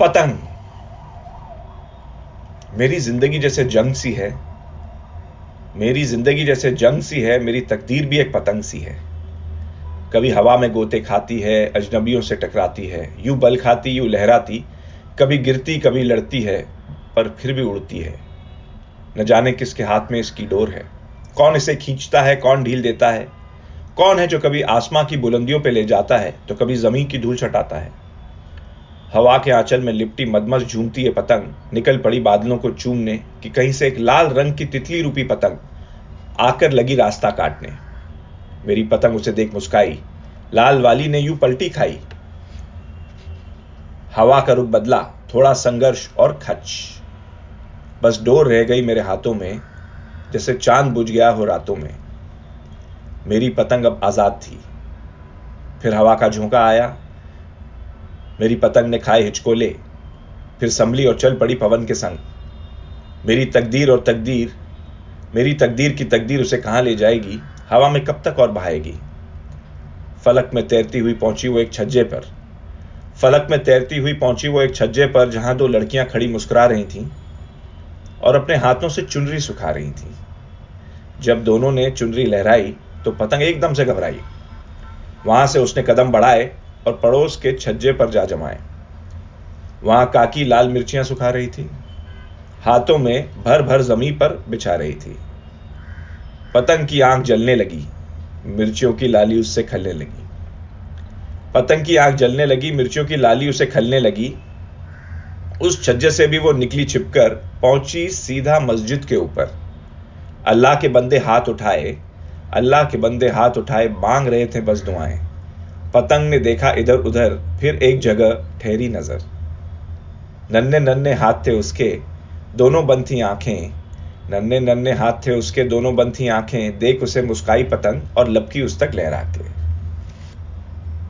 पतंग। मेरी ज़िंदगी जैसे जंग सी है, मेरी ज़िंदगी जैसे जंग सी है, मेरी तकदीर भी एक पतंग सी है। कभी हवा में गोते खाती है, अजनबियों से टकराती है, यूँ बल खाती, यूँ लहराती, कभी गिरती, कभी लड़ती है, पर फिर भी उड़ती है। न जाने किसके हाथ में इसकी डोर है। कौन इसे खींचता है, कौन ढील देता है? कौन है जो कभी आसमां की बुलंदियों पर ले जाता है तो कभी ज़मीन की धूल छटाता है? हवा के आंचल में लिपटी मदमस झूमती है पतंग। निकल पड़ी बादलों को चूमने कि कहीं से एक लाल रंग की तितली रूपी पतंग आकर लगी रास्ता काटने। मेरी पतंग उसे देख मुस्काई। लाल वाली ने यूँ पलटी खाई। हवा का रुख बदला, थोड़ा संघर्ष और खच। बस डोर रह गई मेरे हाथों में, जैसे चाँद बुझ गया हो रातों में। मेरी पतंग अब आज़ाद थी। फिर हवा का झोंका आया मेरी पतंग ने खाए हिचकोले, फिर संभली और चल पड़ी पवन के संग। मेरी तकदीर और तकदीर, मेरी तकदीर की तकदीर उसे कहाँ ले जाएगी? हवा में कब तक और बहाएगी? फलक में तैरती हुई पहुँची वो एक छज्जे पर। फलक में तैरती हुई पहुँची वो एक छज्जे पर जहाँ दो लड़कियाँ खड़ी मुस्कुरा रही थीं और अपने हाथों से चुनरी सुखा रही थीं। जब दोनों ने चुनरी लहराई तो पतंग एकदम से घबराई। वहाँ से उसने कदम बढ़ाए और पड़ोस के छज्जे पर जा जमाए। वहाँ काकी लाल मिर्चियाँ सुखा रही थी। हाथों में भर भर जमी पर बिछा रही थी। पतंग की आँख जलने लगी। मिर्चियों की लाली उससे खलने लगी। पतंग की आँख जलने लगी, मिर्चियों की लाली उसे खलने लगी। उस छज्जे से भी वो निकली छिपकर पहुँची सीधा मस्जिद के ऊपर। अल्लाह के बंदे हाथ उठाए। अल्लाह के बंदे हाथ उठाए, मांग रहे थे बस दुआएँ। पतंग ने देखा इधर उधर, फिर एक जगह ठहरी नज़र। नन्ने नन्ने हाथ थे उसके, दोनों बंद थी आँखें। नन्ने नन्ने हाथ थे उसके, दोनों बंद थी आँखें। देख उसे मुस्काई पतंग और लपकी उस तक लहरा के